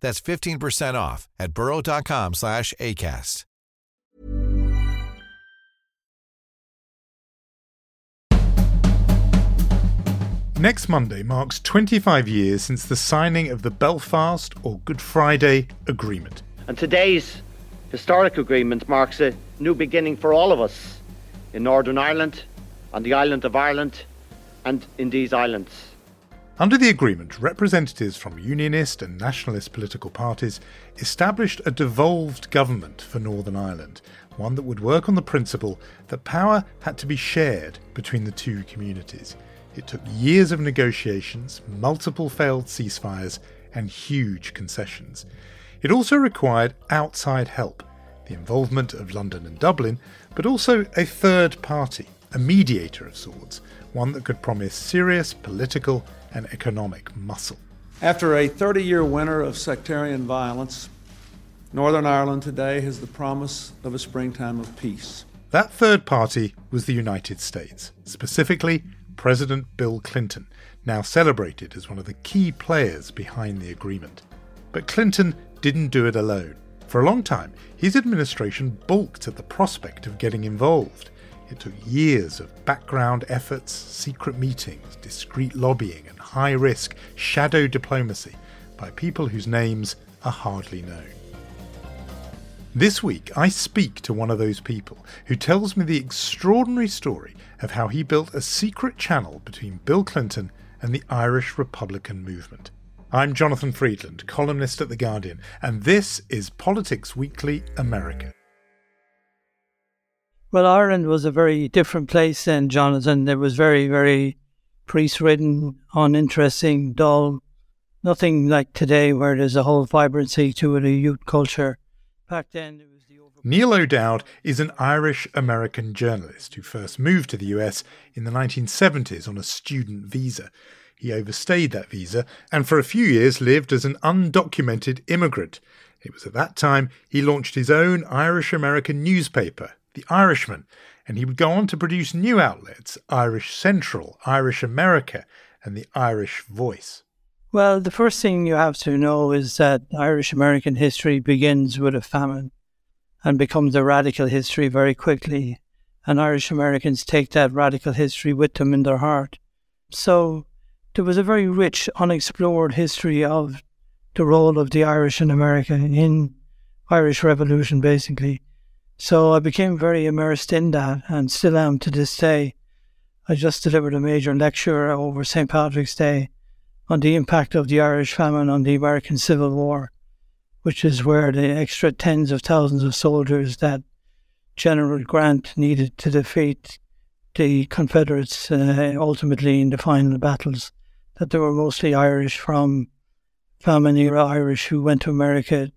That's 15% off at burrow.com slash ACAST. Next Monday marks 25 years since the signing of the Belfast or Good Friday Agreement. And today's historic agreement marks a new beginning for all of us in Northern Ireland, on the island of Ireland, and in these islands. Under the agreement, representatives from unionist and nationalist political parties established a devolved government for Northern Ireland, one that would work on the principle that power had to be shared between the two communities. It took years of negotiations, multiple failed ceasefires, and huge concessions. It also required outside help, the involvement of London and Dublin, but also a third party, a mediator of sorts, one that could promise serious political and economic muscle. After a 30 year winter of sectarian violence, Northern Ireland today has the promise of a springtime of peace. That third party was the United States, specifically President Bill Clinton, now celebrated as one of the key players behind the agreement. But Clinton didn't do it alone. For a long time, his administration balked at the prospect of getting involved. It took years of background efforts, secret meetings, discreet lobbying, and high risk shadow diplomacy by people whose names are hardly known. This week, I speak to one of those people who tells me the extraordinary story of how he built a secret channel between Bill Clinton and the Irish Republican movement. I'm Jonathan Freedland, columnist at The Guardian, and this is Politics Weekly America. Well, Ireland was a very different place then, Jonathan. It was very, very priest ridden, uninteresting, dull. Nothing like today where there's a whole vibrancy to it, a youth culture. Back then, the over- Niall O'Dowd is an Irish American journalist who first moved to the US in the 1970s on a student visa. He overstayed that visa and for a few years lived as an undocumented immigrant. It was at that time he launched his own Irish American newspaper, The Irishman, and he would go on to produce new outlets Irish Central, Irish America, and The Irish Voice. Well, the first thing you have to know is that Irish American history begins with a famine and becomes a radical history very quickly. And Irish Americans take that radical history with them in their heart. So there was a very rich, unexplored history of the role of the Irish in America in Irish Revolution, basically. So I became very immersed in that and still am to this day. I just delivered a major lecture over St. Patrick's Day on the impact of the Irish famine on the American Civil War, which is where the extra tens of thousands of soldiers that General Grant needed to defeat the Confederates uh, ultimately in the final battles, that they were mostly Irish from famine era Irish who went to America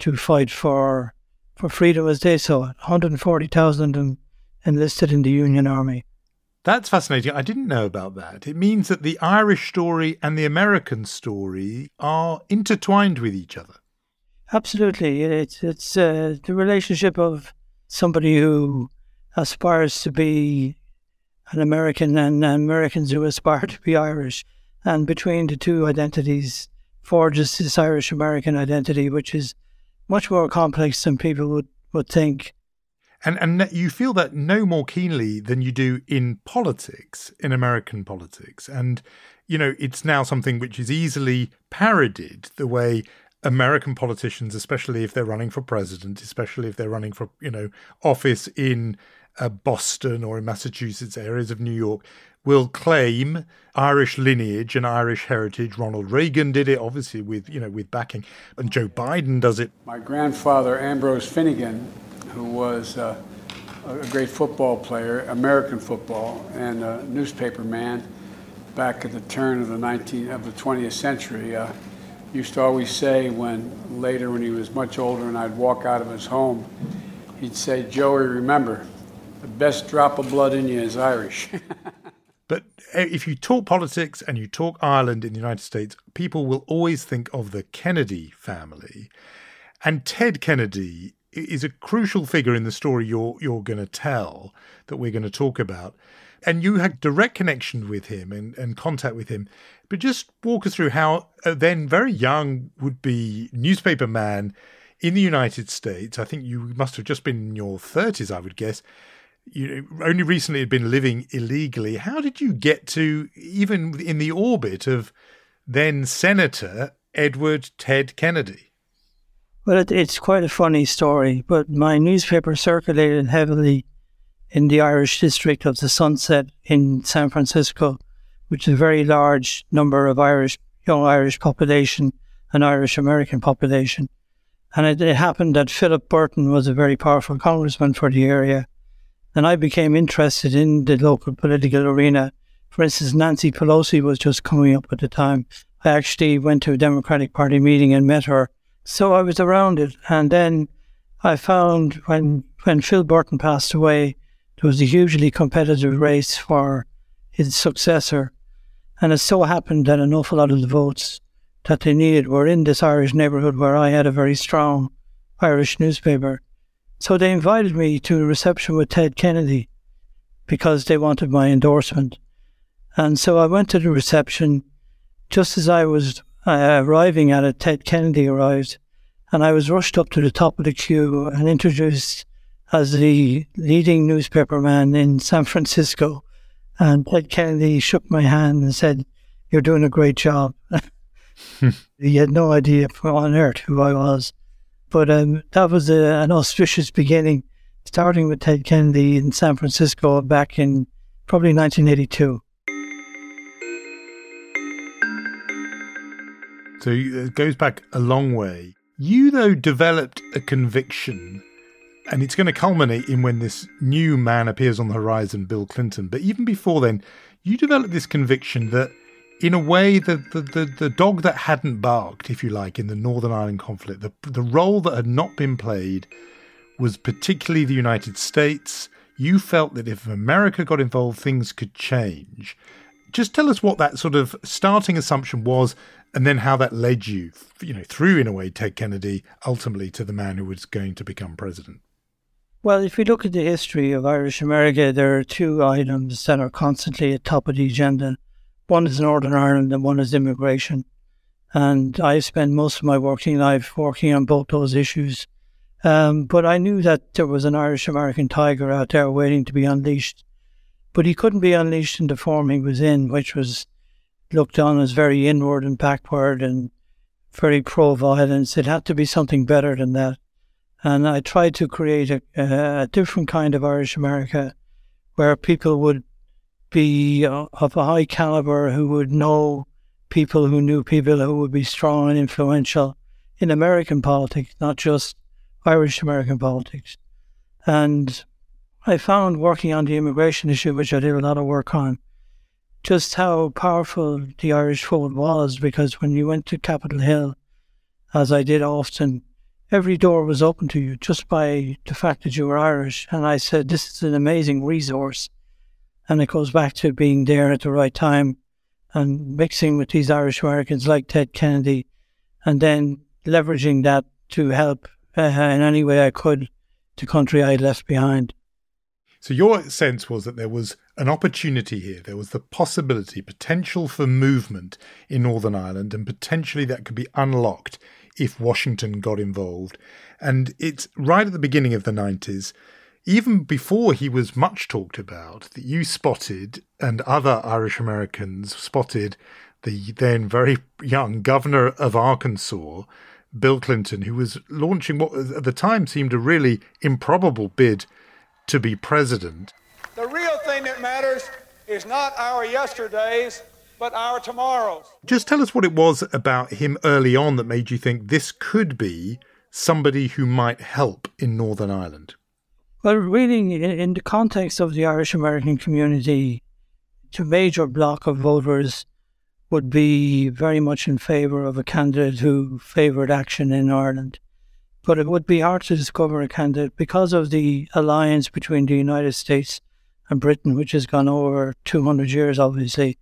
to fight for for freedom as they saw it. 140,000 enlisted in the Union Army. That's fascinating. I didn't know about that. It means that the Irish story and the American story are intertwined with each other. Absolutely. It's, it's uh, the relationship of somebody who aspires to be an American and Americans who aspire to be Irish. And between the two identities forges this Irish American identity, which is much more complex than people would, would think. And and you feel that no more keenly than you do in politics, in American politics. And you know, it's now something which is easily parodied the way American politicians, especially if they're running for president, especially if they're running for, you know, office in uh, Boston or in Massachusetts, areas of New York, will claim Irish lineage and Irish heritage. Ronald Reagan did it, obviously, with you know with backing, and Joe Biden does it. My grandfather Ambrose Finnegan, who was uh, a great football player, American football, and a newspaper man back at the turn of the 19 of the 20th century. Uh, used to always say when later when he was much older and I'd walk out of his home, he'd say, "Joey, remember, the best drop of blood in you is Irish." But eh, if you talk politics and you talk Ireland in the United States, people will always think of the Kennedy family. And Ted Kennedy is a crucial figure in the story you're you're going to tell that we're going to talk about. And you had direct connection with him and, and contact with him. But just walk us through how a then very young would be newspaper man in the United States. I think you must have just been in your 30s, I would guess you only recently had been living illegally. How did you get to even in the orbit of then Senator Edward Ted Kennedy? Well, it, it's quite a funny story, but my newspaper circulated heavily in the Irish district of the Sunset in San Francisco, which is a very large number of Irish, young Irish population and Irish American population. And it, it happened that Philip Burton was a very powerful congressman for the area and I became interested in the local political arena. For instance, Nancy Pelosi was just coming up at the time. I actually went to a Democratic Party meeting and met her. So I was around it. And then I found when, when Phil Burton passed away, there was a hugely competitive race for his successor. And it so happened that an awful lot of the votes that they needed were in this Irish neighbourhood where I had a very strong Irish newspaper. So they invited me to a reception with Ted Kennedy because they wanted my endorsement. And so I went to the reception. Just as I was uh, arriving at it, Ted Kennedy arrived, and I was rushed up to the top of the queue and introduced as the leading newspaper man in San Francisco. And Ted Kennedy shook my hand and said, You're doing a great job. he had no idea on earth who I was. But um, that was a, an auspicious beginning, starting with Ted Kennedy in San Francisco back in probably 1982. So it goes back a long way. You, though, developed a conviction, and it's going to culminate in when this new man appears on the horizon, Bill Clinton. But even before then, you developed this conviction that in a way, the, the, the, the, dog that hadn't barked, if you like, in the Northern Ireland conflict, the, the role that had not been played was particularly the United States. You felt that if America got involved, things could change. Just tell us what that sort of starting assumption was, and then how that led you, you know, through in a way Ted Kennedy ultimately to the man who was going to become president. Well, if we look at the history of Irish America, there are two items that are constantly at top of the agenda. One is Northern Ireland and one is immigration. And I spent most of my working life working on both those issues. Um, but I knew that there was an Irish American tiger out there waiting to be unleashed. But he couldn't be unleashed in the form he was in, which was looked on as very inward and backward and very pro violence. It had to be something better than that. And I tried to create a, a different kind of Irish America where people would be of a high caliber who would know people who knew people who would be strong and influential in American politics, not just Irish American politics. And I found working on the immigration issue, which I did a lot of work on, just how powerful the Irish vote was because when you went to Capitol Hill, as I did often, every door was open to you just by the fact that you were Irish. And I said, this is an amazing resource and it goes back to being there at the right time and mixing with these Irish Americans like Ted Kennedy and then leveraging that to help uh, in any way I could the country I left behind. So your sense was that there was an opportunity here. There was the possibility, potential for movement in Northern Ireland, and potentially that could be unlocked if Washington got involved. And it's right at the beginning of the 90s even before he was much talked about, that you spotted and other Irish Americans spotted the then very young governor of Arkansas, Bill Clinton, who was launching what at the time seemed a really improbable bid to be president. The real thing that matters is not our yesterdays, but our tomorrows. Just tell us what it was about him early on that made you think this could be somebody who might help in Northern Ireland. Well, really, in the context of the Irish American community, the major block of voters would be very much in favour of a candidate who favoured action in Ireland. But it would be hard to discover a candidate because of the alliance between the United States and Britain, which has gone over 200 years, obviously.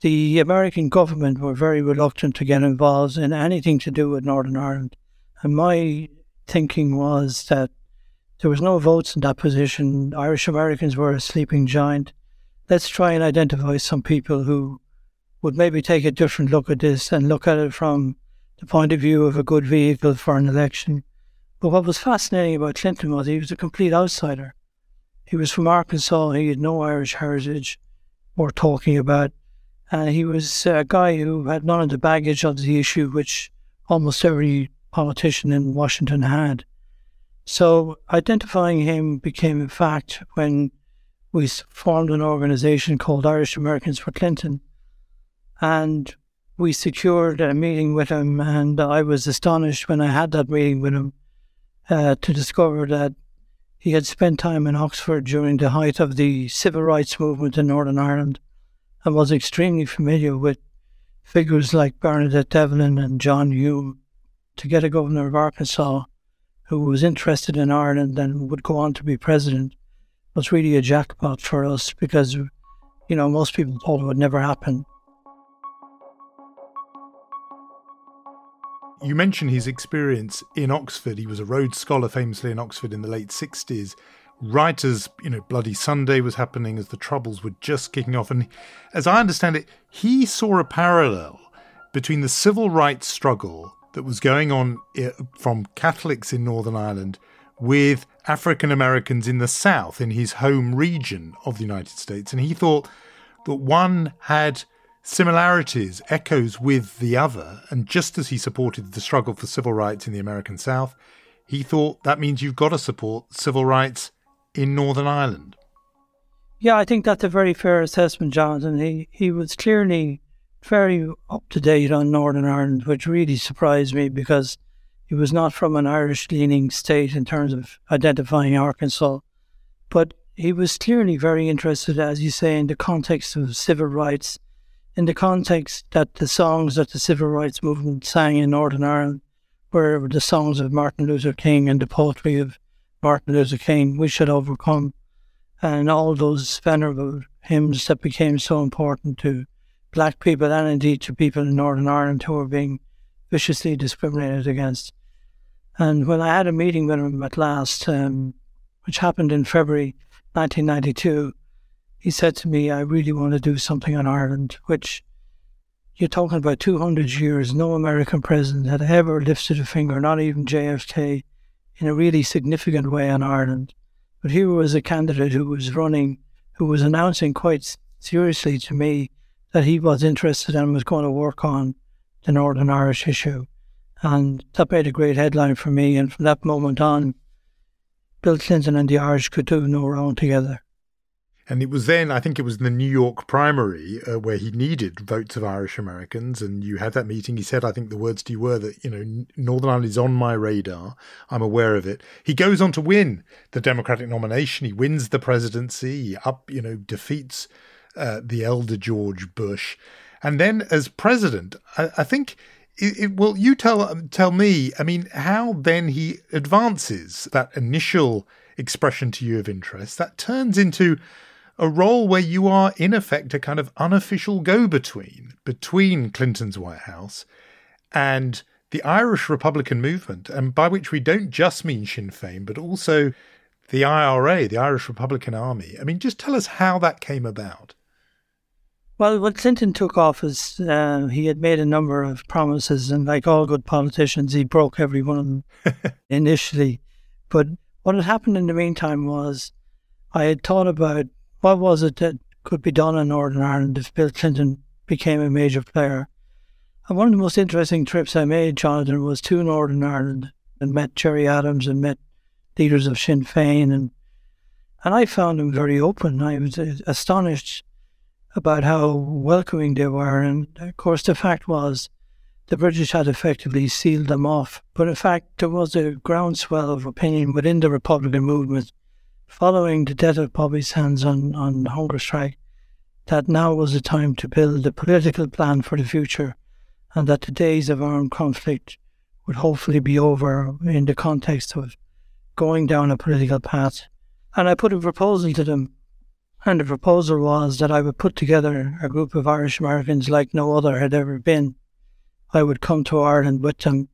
The American government were very reluctant to get involved in anything to do with Northern Ireland. And my thinking was that there was no votes in that position. Irish Americans were a sleeping giant. Let's try and identify some people who would maybe take a different look at this and look at it from the point of view of a good vehicle for an election. But what was fascinating about Clinton was he was a complete outsider. He was from Arkansas, he had no Irish heritage or talking about. And he was a guy who had none of the baggage of the issue which almost every politician in Washington had. So identifying him became a fact when we formed an organization called Irish Americans for Clinton and we secured a meeting with him. And I was astonished when I had that meeting with him uh, to discover that he had spent time in Oxford during the height of the civil rights movement in Northern Ireland and was extremely familiar with figures like Bernadette Devlin and John Hume. To get a governor of Arkansas who was interested in Ireland and would go on to be president was really a jackpot for us because, you know, most people thought it would never happen. You mentioned his experience in Oxford. He was a Rhodes Scholar, famously in Oxford in the late 60s. Right as, you know, Bloody Sunday was happening, as the Troubles were just kicking off. And as I understand it, he saw a parallel between the civil rights struggle that was going on eh, from Catholics in Northern Ireland with African Americans in the South, in his home region of the United States. And he thought that one had similarities, echoes with the other. And just as he supported the struggle for civil rights in the American South, he thought that means you've got to support civil rights in Northern Ireland. Yeah, I think that's a very fair assessment, Jonathan. He he was clearly very up to date on Northern Ireland, which really surprised me because he was not from an Irish leaning state in terms of identifying Arkansas. But he was clearly very interested, as you say, in the context of civil rights in the context that the songs that the civil rights movement sang in Northern Ireland were the songs of Martin Luther King and the poetry of Martin Luther King, We Should Overcome, and all those venerable hymns that became so important to black people and indeed to people in Northern Ireland who were being viciously discriminated against. And when I had a meeting with him at last, um, which happened in February 1992, he said to me, I really want to do something on Ireland, which you're talking about 200 years. No American president had ever lifted a finger, not even JFK, in a really significant way on Ireland. But here was a candidate who was running, who was announcing quite seriously to me that he was interested in and was going to work on the Northern Irish issue. And that made a great headline for me. And from that moment on, Bill Clinton and the Irish could do no wrong together. And it was then, I think it was in the New York primary uh, where he needed votes of Irish Americans. And you had that meeting. He said, I think the words to you were that, you know, Northern Ireland is on my radar. I'm aware of it. He goes on to win the Democratic nomination. He wins the presidency. He up, you know, defeats uh, the elder George Bush. And then as president, I, I think it, it, well, you tell tell me. I mean, how then he advances that initial expression to you of interest that turns into a role where you are, in effect, a kind of unofficial go between between Clinton's White House and the Irish Republican movement, and by which we don't just mean Sinn Féin, but also the IRA, the Irish Republican Army. I mean, just tell us how that came about. Well, when Clinton took office, uh, he had made a number of promises, and like all good politicians, he broke every one of them initially. But what had happened in the meantime was I had thought about what was it that could be done in Northern Ireland if Bill Clinton became a major player? And one of the most interesting trips I made, Jonathan, was to Northern Ireland and met Gerry Adams and met leaders of Sinn Féin and and I found them very open. I was astonished about how welcoming they were. And of course, the fact was the British had effectively sealed them off. But in fact, there was a groundswell of opinion within the Republican movement following the death of Bobby Sands on, on hunger strike that now was the time to build a political plan for the future and that the days of armed conflict would hopefully be over in the context of going down a political path. And I put a proposal to them and the proposal was that I would put together a group of Irish Americans like no other had ever been. I would come to Ireland with them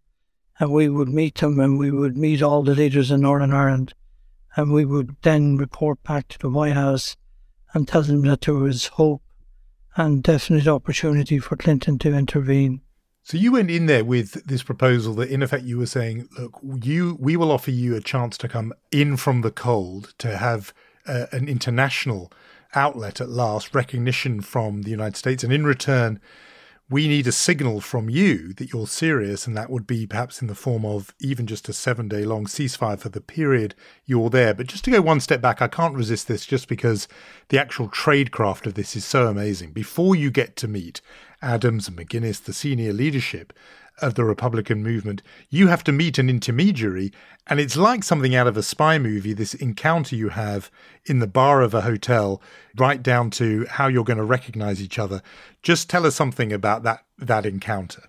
and we would meet them and we would meet all the leaders in Northern Ireland and we would then report back to the White House and tell them that there was hope and definite opportunity for Clinton to intervene. So you went in there with this proposal that, in effect, you were saying, "Look, you, we will offer you a chance to come in from the cold to have an international outlet at last, recognition from the United States. And in return, we need a signal from you that you're serious, and that would be perhaps in the form of even just a seven day long ceasefire for the period you're there. But just to go one step back, I can't resist this just because the actual tradecraft of this is so amazing. Before you get to meet Adams and McGuinness, the senior leadership, of the Republican movement, you have to meet an intermediary. And it's like something out of a spy movie, this encounter you have in the bar of a hotel, right down to how you're going to recognize each other. Just tell us something about that, that encounter.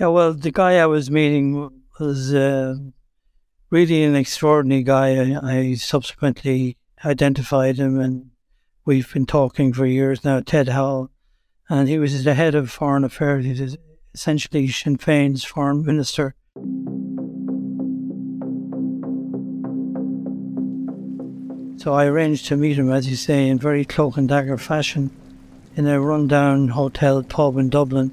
Yeah, well, the guy I was meeting was uh, really an extraordinary guy. I, I subsequently identified him, and we've been talking for years now. Ted Howell, and he was the head of foreign affairs. Essentially Sinn Féin's foreign minister. So I arranged to meet him, as you say, in very cloak and dagger fashion in a rundown hotel pub in Dublin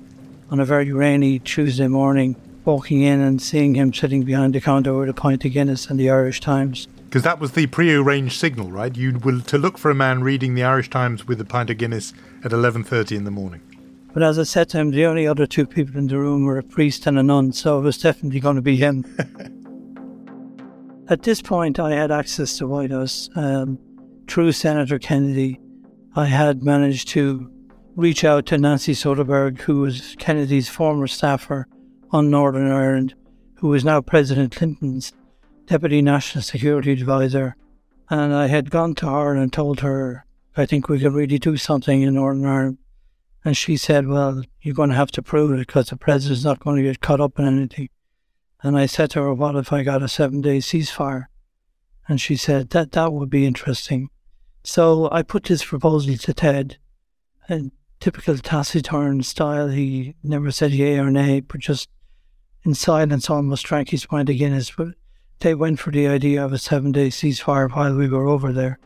on a very rainy Tuesday morning, walking in and seeing him sitting behind the counter with a pint of Guinness and the Irish Times. Because that was the pre-arranged signal, right? You were to look for a man reading the Irish Times with a pint of Guinness at 11.30 in the morning. But as I said to him, the only other two people in the room were a priest and a nun, so it was definitely going to be him. At this point, I had access to White House. Um, through Senator Kennedy, I had managed to reach out to Nancy Soderberg, who was Kennedy's former staffer on Northern Ireland, who was now President Clinton's Deputy National Security Advisor. And I had gone to her and told her, I think we could really do something in Northern Ireland. And she said, Well, you're going to have to prove it because the president's not going to get caught up in anything. And I said to her, What if I got a seven day ceasefire? And she said, That that would be interesting. So I put this proposal to Ted. In typical taciturn style, he never said yay or nay, but just in silence almost drank his pint of Guinness. But they went for the idea of a seven day ceasefire while we were over there.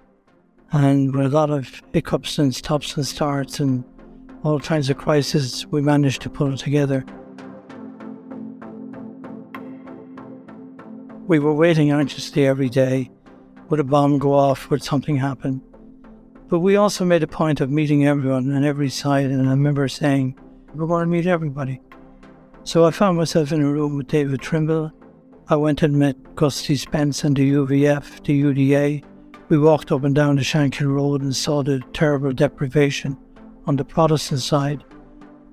And with a lot of hiccups and stops and starts and all kinds of crises, we managed to pull it together. We were waiting anxiously every day. Would a bomb go off? Would something happen? But we also made a point of meeting everyone on every side, and I remember saying, We're going to meet everybody. So I found myself in a room with David Trimble. I went and met Gusty Spence and the UVF, the UDA. We walked up and down the Shankill Road and saw the terrible deprivation on the Protestant side.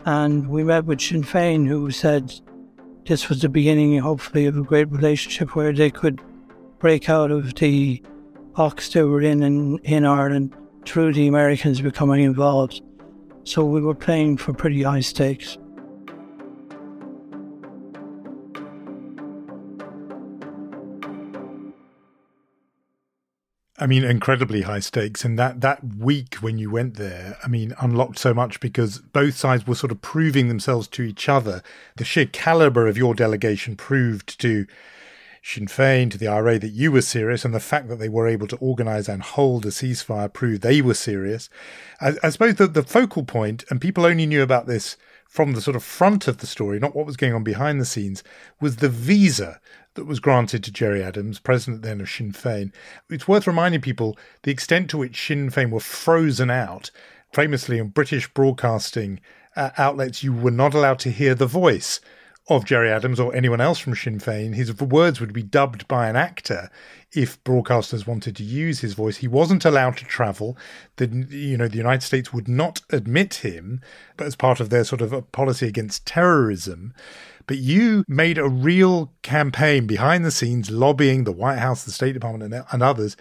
And we met with Sinn Féin, who said this was the beginning, hopefully, of a great relationship where they could break out of the box they were in, in in Ireland through the Americans becoming involved. So we were playing for pretty high stakes. I mean, incredibly high stakes. And that, that week when you went there, I mean, unlocked so much because both sides were sort of proving themselves to each other. The sheer caliber of your delegation proved to Sinn Féin, to the IRA, that you were serious. And the fact that they were able to organize and hold a ceasefire proved they were serious. I, I suppose that the focal point, and people only knew about this from the sort of front of the story, not what was going on behind the scenes, was the visa that was granted to Gerry Adams, president then of Sinn Féin. It's worth reminding people the extent to which Sinn Féin were frozen out. Famously, in British broadcasting uh, outlets, you were not allowed to hear the voice of Gerry Adams or anyone else from Sinn Féin. His words would be dubbed by an actor if broadcasters wanted to use his voice. He wasn't allowed to travel. The you know the United States would not admit him, but as part of their sort of a policy against terrorism. But you made a real campaign behind the scenes, lobbying the White House, the State Department, and, and others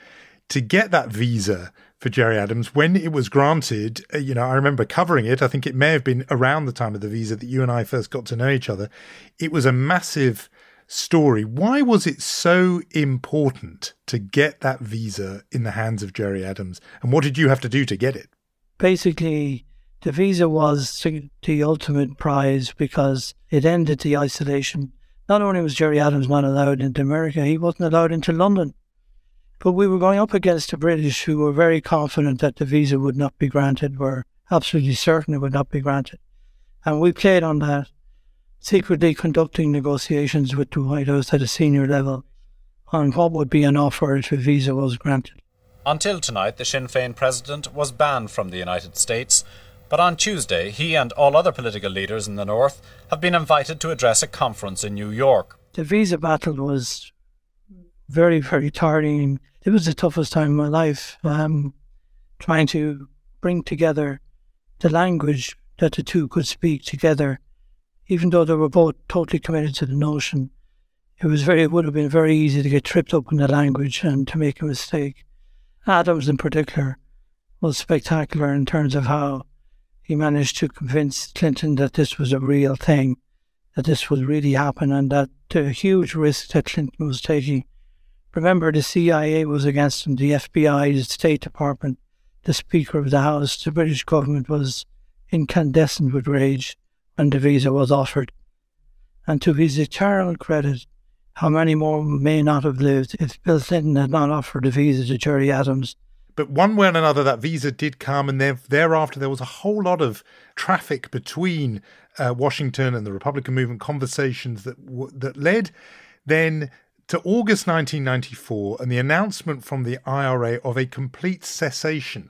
to get that visa for Gerry Adams. When it was granted, uh, you know, I remember covering it. I think it may have been around the time of the visa that you and I first got to know each other. It was a massive story. Why was it so important to get that visa in the hands of Gerry Adams? And what did you have to do to get it? Basically, the visa was the ultimate prize because it ended the isolation. Not only was Gerry Adams not allowed into America, he wasn't allowed into London. But we were going up against the British who were very confident that the visa would not be granted, were absolutely certain it would not be granted. And we played on that, secretly conducting negotiations with the White House at a senior level on what would be an offer if a visa was granted. Until tonight, the Sinn Féin president was banned from the United States, but on Tuesday, he and all other political leaders in the North have been invited to address a conference in New York. The visa battle was very, very tiring it was the toughest time in my life. Um, trying to bring together the language that the two could speak together, even though they were both totally committed to the notion. It was very, it would have been very easy to get tripped up in the language and to make a mistake. Adams, in particular, was spectacular in terms of how he managed to convince Clinton that this was a real thing, that this would really happen, and that the huge risk that Clinton was taking Remember, the CIA was against him, the FBI, the State Department, the Speaker of the House, the British government was incandescent with rage when the visa was offered. And to his eternal credit, how many more may not have lived if Bill Clinton had not offered a visa to Gerry Adams? But one way or another, that visa did come, and there, thereafter there was a whole lot of traffic between uh, Washington and the Republican movement, conversations that that led then to August 1994 and the announcement from the IRA of a complete cessation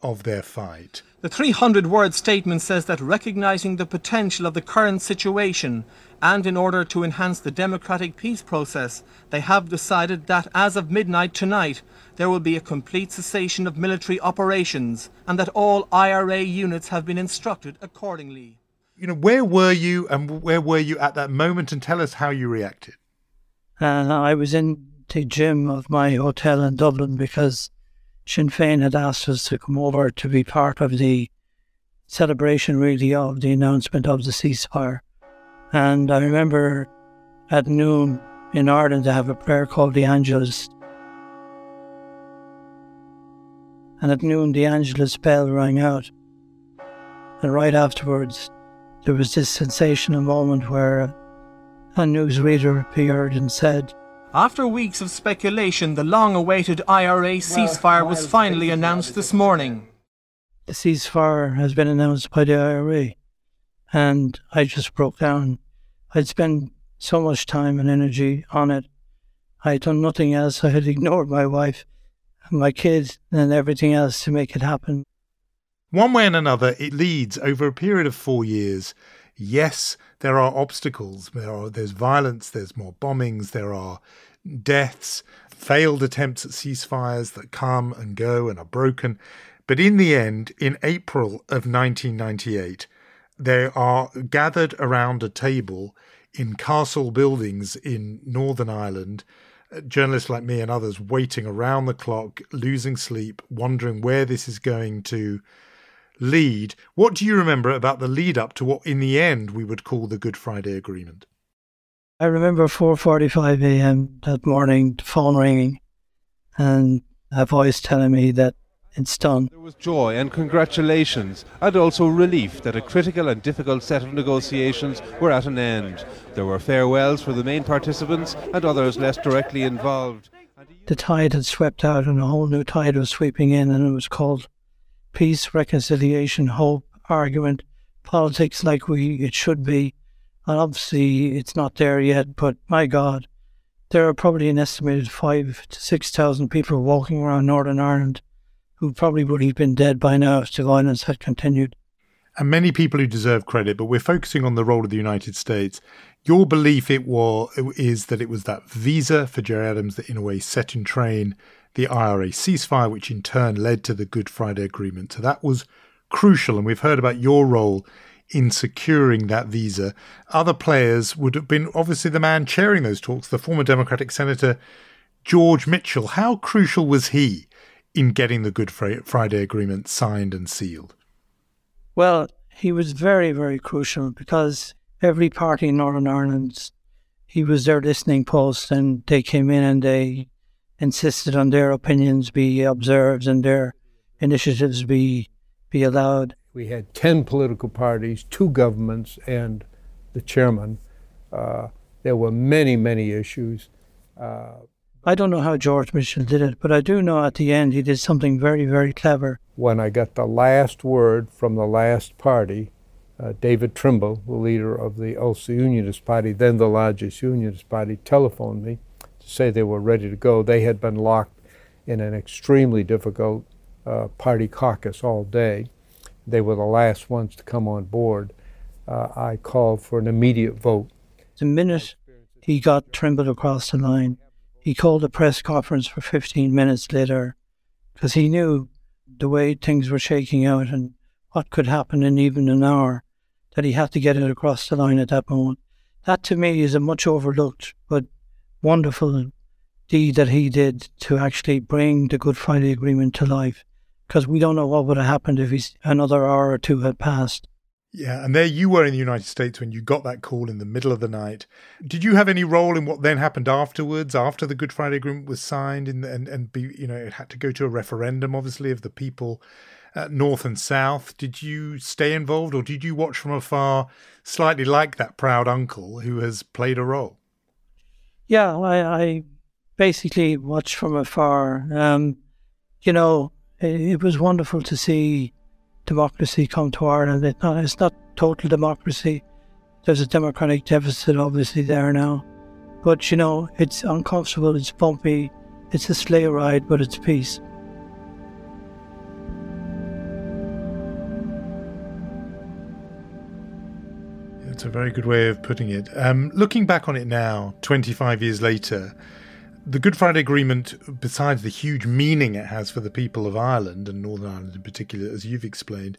of their fight. The 300 word statement says that recognizing the potential of the current situation and in order to enhance the democratic peace process, they have decided that as of midnight tonight, there will be a complete cessation of military operations and that all IRA units have been instructed accordingly. You know, where were you and where were you at that moment and tell us how you reacted? And I was in the gym of my hotel in Dublin because Sinn Féin had asked us to come over to be part of the celebration, really, of the announcement of the ceasefire. And I remember at noon in Ireland to have a prayer called the Angelus. And at noon, the Angelus bell rang out. And right afterwards, there was this sensational moment where a newsreader appeared and said, After weeks of speculation, the long awaited IRA ceasefire was finally announced this morning. The ceasefire has been announced by the IRA. And I just broke down. I'd spent so much time and energy on it. I had done nothing else. I had ignored my wife, and my kids, and everything else to make it happen. One way and another, it leads over a period of four years yes, there are obstacles. There are, there's violence, there's more bombings, there are deaths, failed attempts at ceasefires that come and go and are broken. But in the end, in April of 1998, they are gathered around a table in castle buildings in Northern Ireland. Uh, journalists like me and others waiting around the clock, losing sleep, wondering where this is going to lead. What do you remember about the lead up to what in the end we would call the Good Friday Agreement? I remember 4:45 a.m. that morning, the phone ringing, and a voice telling me that it's done. There was joy and congratulations, and also relief that a critical and difficult set of negotiations were at an end. There were farewells for the main participants and others less directly involved. The tide had swept out, and a whole new tide was sweeping in, and it was called peace, reconciliation, hope, argument, politics like we it should be. And obviously, it's not there yet. But my God, there are probably an estimated five to six thousand people walking around Northern Ireland who probably would have been dead by now if the violence had continued. and many people who deserve credit, but we're focusing on the role of the United States. Your belief it was is that it was that visa for Gerry Adams that in a way set in train the IRA ceasefire, which in turn led to the Good Friday Agreement. So that was crucial, and we've heard about your role in securing that visa. Other players would have been obviously the man chairing those talks, the former Democratic Senator George Mitchell. How crucial was he in getting the Good Friday Agreement signed and sealed? Well, he was very, very crucial because every party in Northern Ireland, he was their listening post, and they came in and they insisted on their opinions be observed and their initiatives be be allowed. We had 10 political parties, two governments, and the chairman. Uh, there were many, many issues. Uh, I don't know how George Mitchell did it, but I do know at the end he did something very, very clever. When I got the last word from the last party, uh, David Trimble, the leader of the Ulster Unionist Party, then the largest Unionist Party, telephoned me say they were ready to go. They had been locked in an extremely difficult uh, party caucus all day. They were the last ones to come on board. Uh, I called for an immediate vote. The minute he got Trimble across the line, he called a press conference for 15 minutes later because he knew the way things were shaking out and what could happen in even an hour that he had to get it across the line at that moment. That to me is a much overlooked but wonderful deed that he did to actually bring the Good Friday Agreement to life because we don't know what would have happened if he's, another hour or two had passed. Yeah, and there you were in the United States when you got that call in the middle of the night. Did you have any role in what then happened afterwards, after the Good Friday Agreement was signed, and and, be you know it had to go to a referendum, obviously, of the people, uh, North and South. Did you stay involved, or did you watch from afar, slightly like that proud uncle who has played a role? Yeah, I, I basically watched from afar. Um, you know, it was wonderful to see democracy come to Ireland. Not, it's not total democracy. There's a democratic deficit, obviously, there now. But, you know, it's uncomfortable, it's bumpy, it's a sleigh ride, but it's peace. That's a very good way of putting it. Um, looking back on it now, 25 years later, the Good Friday Agreement, besides the huge meaning it has for the people of Ireland and Northern Ireland in particular, as you've explained,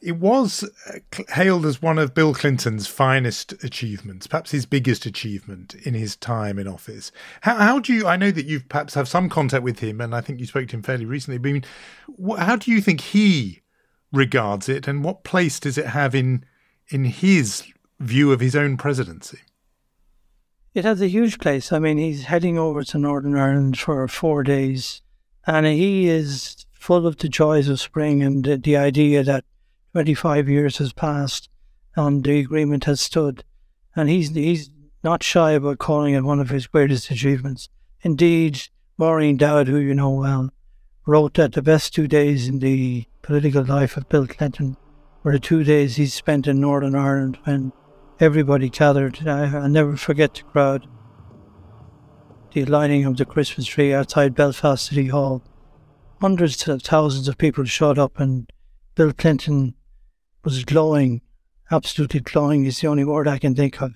it was uh, hailed as one of Bill Clinton's finest achievements, perhaps his biggest achievement in his time in office. How, how do you? I know that you perhaps have some contact with him, and I think you spoke to him fairly recently. But I mean, how do you think he regards it, and what place does it have in in his view of his own presidency? It has a huge place. I mean, he's heading over to Northern Ireland for four days, and he is full of the joys of spring and the, the idea that 25 years has passed and the agreement has stood. And he's, he's not shy about calling it one of his greatest achievements. Indeed, Maureen Dowd, who you know well, wrote that the best two days in the political life of Bill Clinton were the two days he spent in Northern Ireland when everybody gathered. I, will never forget the crowd. The lighting of the Christmas tree outside Belfast City Hall. Hundreds of thousands of people showed up, and Bill Clinton was glowing, absolutely glowing is the only word I can think of,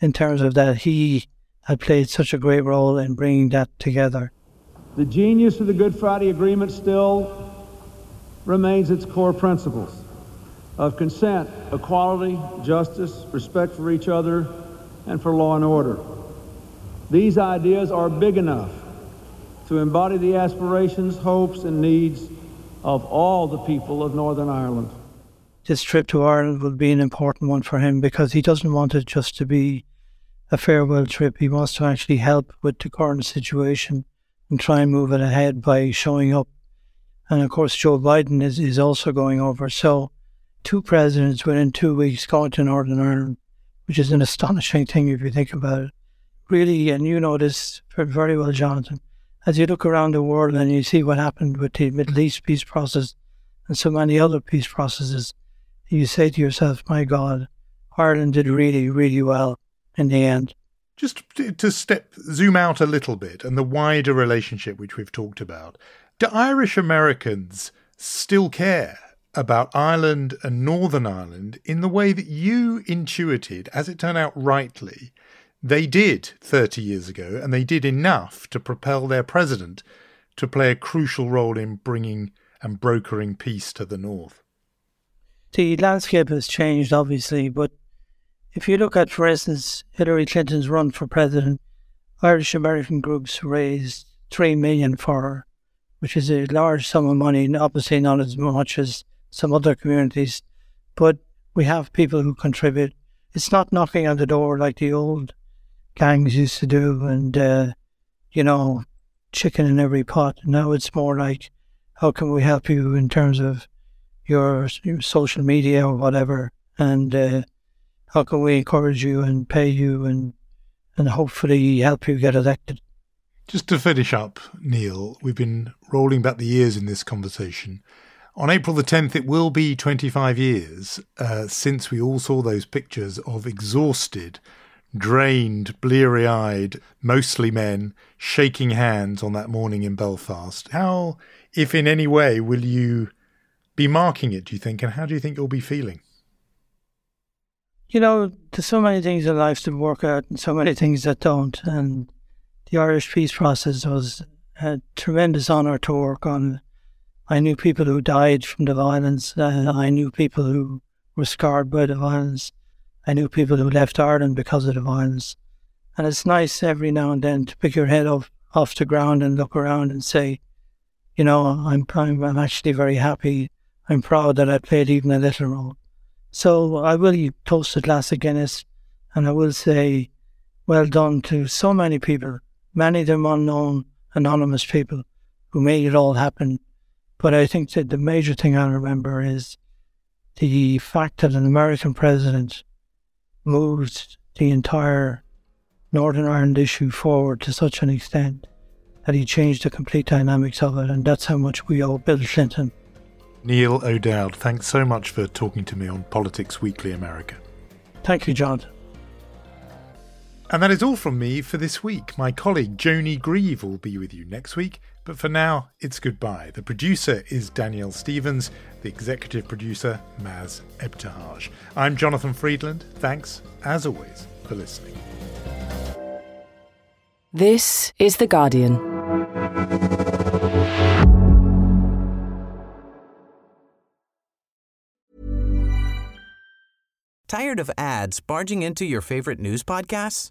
in terms of that he had played such a great role in bringing that together. The genius of the Good Friday Agreement still remains its core principles of consent, equality, justice, respect for each other, and for law and order. These ideas are big enough to embody the aspirations, hopes, and needs of all the people of Northern Ireland. This trip to Ireland will be an important one for him because he doesn't want it just to be a farewell trip. He wants to actually help with the current situation and try and move it ahead by showing up. And of course, Joe Biden is, is also going over. So two presidents within two weeks going to Northern Ireland, which is an astonishing thing if you think about it. Really, and you know this very well, Jonathan, as you look around the world and you see what happened with the Middle East peace process and so many other peace processes, you say to yourself, my God, Ireland did really, really well in the end. Just to step, zoom out a little bit and the wider relationship which we've talked about, do Irish Americans still care about Ireland and Northern Ireland in the way that you intuited, as it turned out rightly, they did 30 years ago, and they did enough to propel their president to play a crucial role in bringing and brokering peace to the north. The landscape has changed, obviously, but if you look at, for instance, Hillary Clinton's run for president, Irish American groups raised three million for her, which is a large sum of money, obviously not as much as some other communities, but we have people who contribute. It's not knocking on the door like the old gangs used to do and, uh, you know, chicken in every pot. Now it's more like, how can we help you in terms of your, your social media or whatever? And uh, how can we encourage you and pay you and, and hopefully help you get elected? Just to finish up, Niall, we've been rolling back the years in this conversation. On April the 10th, it will be 25 years uh, since we all saw those pictures of exhausted drained, bleary eyed, mostly men, shaking hands on that morning in Belfast. How, if in any way, will you be marking it, do you think, and how do you think you'll be feeling? You know, there's so many things in life to work out and so many things that don't. And the Irish peace process was a tremendous honour to work on. I knew people who died from the violence. Uh, I knew people who were scarred by the violence. I knew people who left Ireland because of the violence. And it's nice every now and then to pick your head up off the ground and look around and say, you know, I'm, I'm, I'm actually very happy. I'm proud that I played even a little role. So I will toast a glass of Guinness and I will say, well done to so many people, many of them unknown, anonymous people who made it all happen. But I think that the major thing I remember is the fact that an American president moved the entire Northern Ireland issue forward to such an extent that he changed the complete dynamics of it, and that's how much we owe Bill Clinton. Niall O'Dowd, thanks so much for talking to me on Politics Weekly America. Thank you, John. And that is all from me for this week. My colleague Joni Grieve will be with you next week, but for now, it's goodbye. The producer is Danielle Stevens, the executive producer, Maz Ebtehaj. I'm Jonathan Freedland. Thanks, as always, for listening. This is The Guardian. Tired of ads barging into your favorite news podcasts?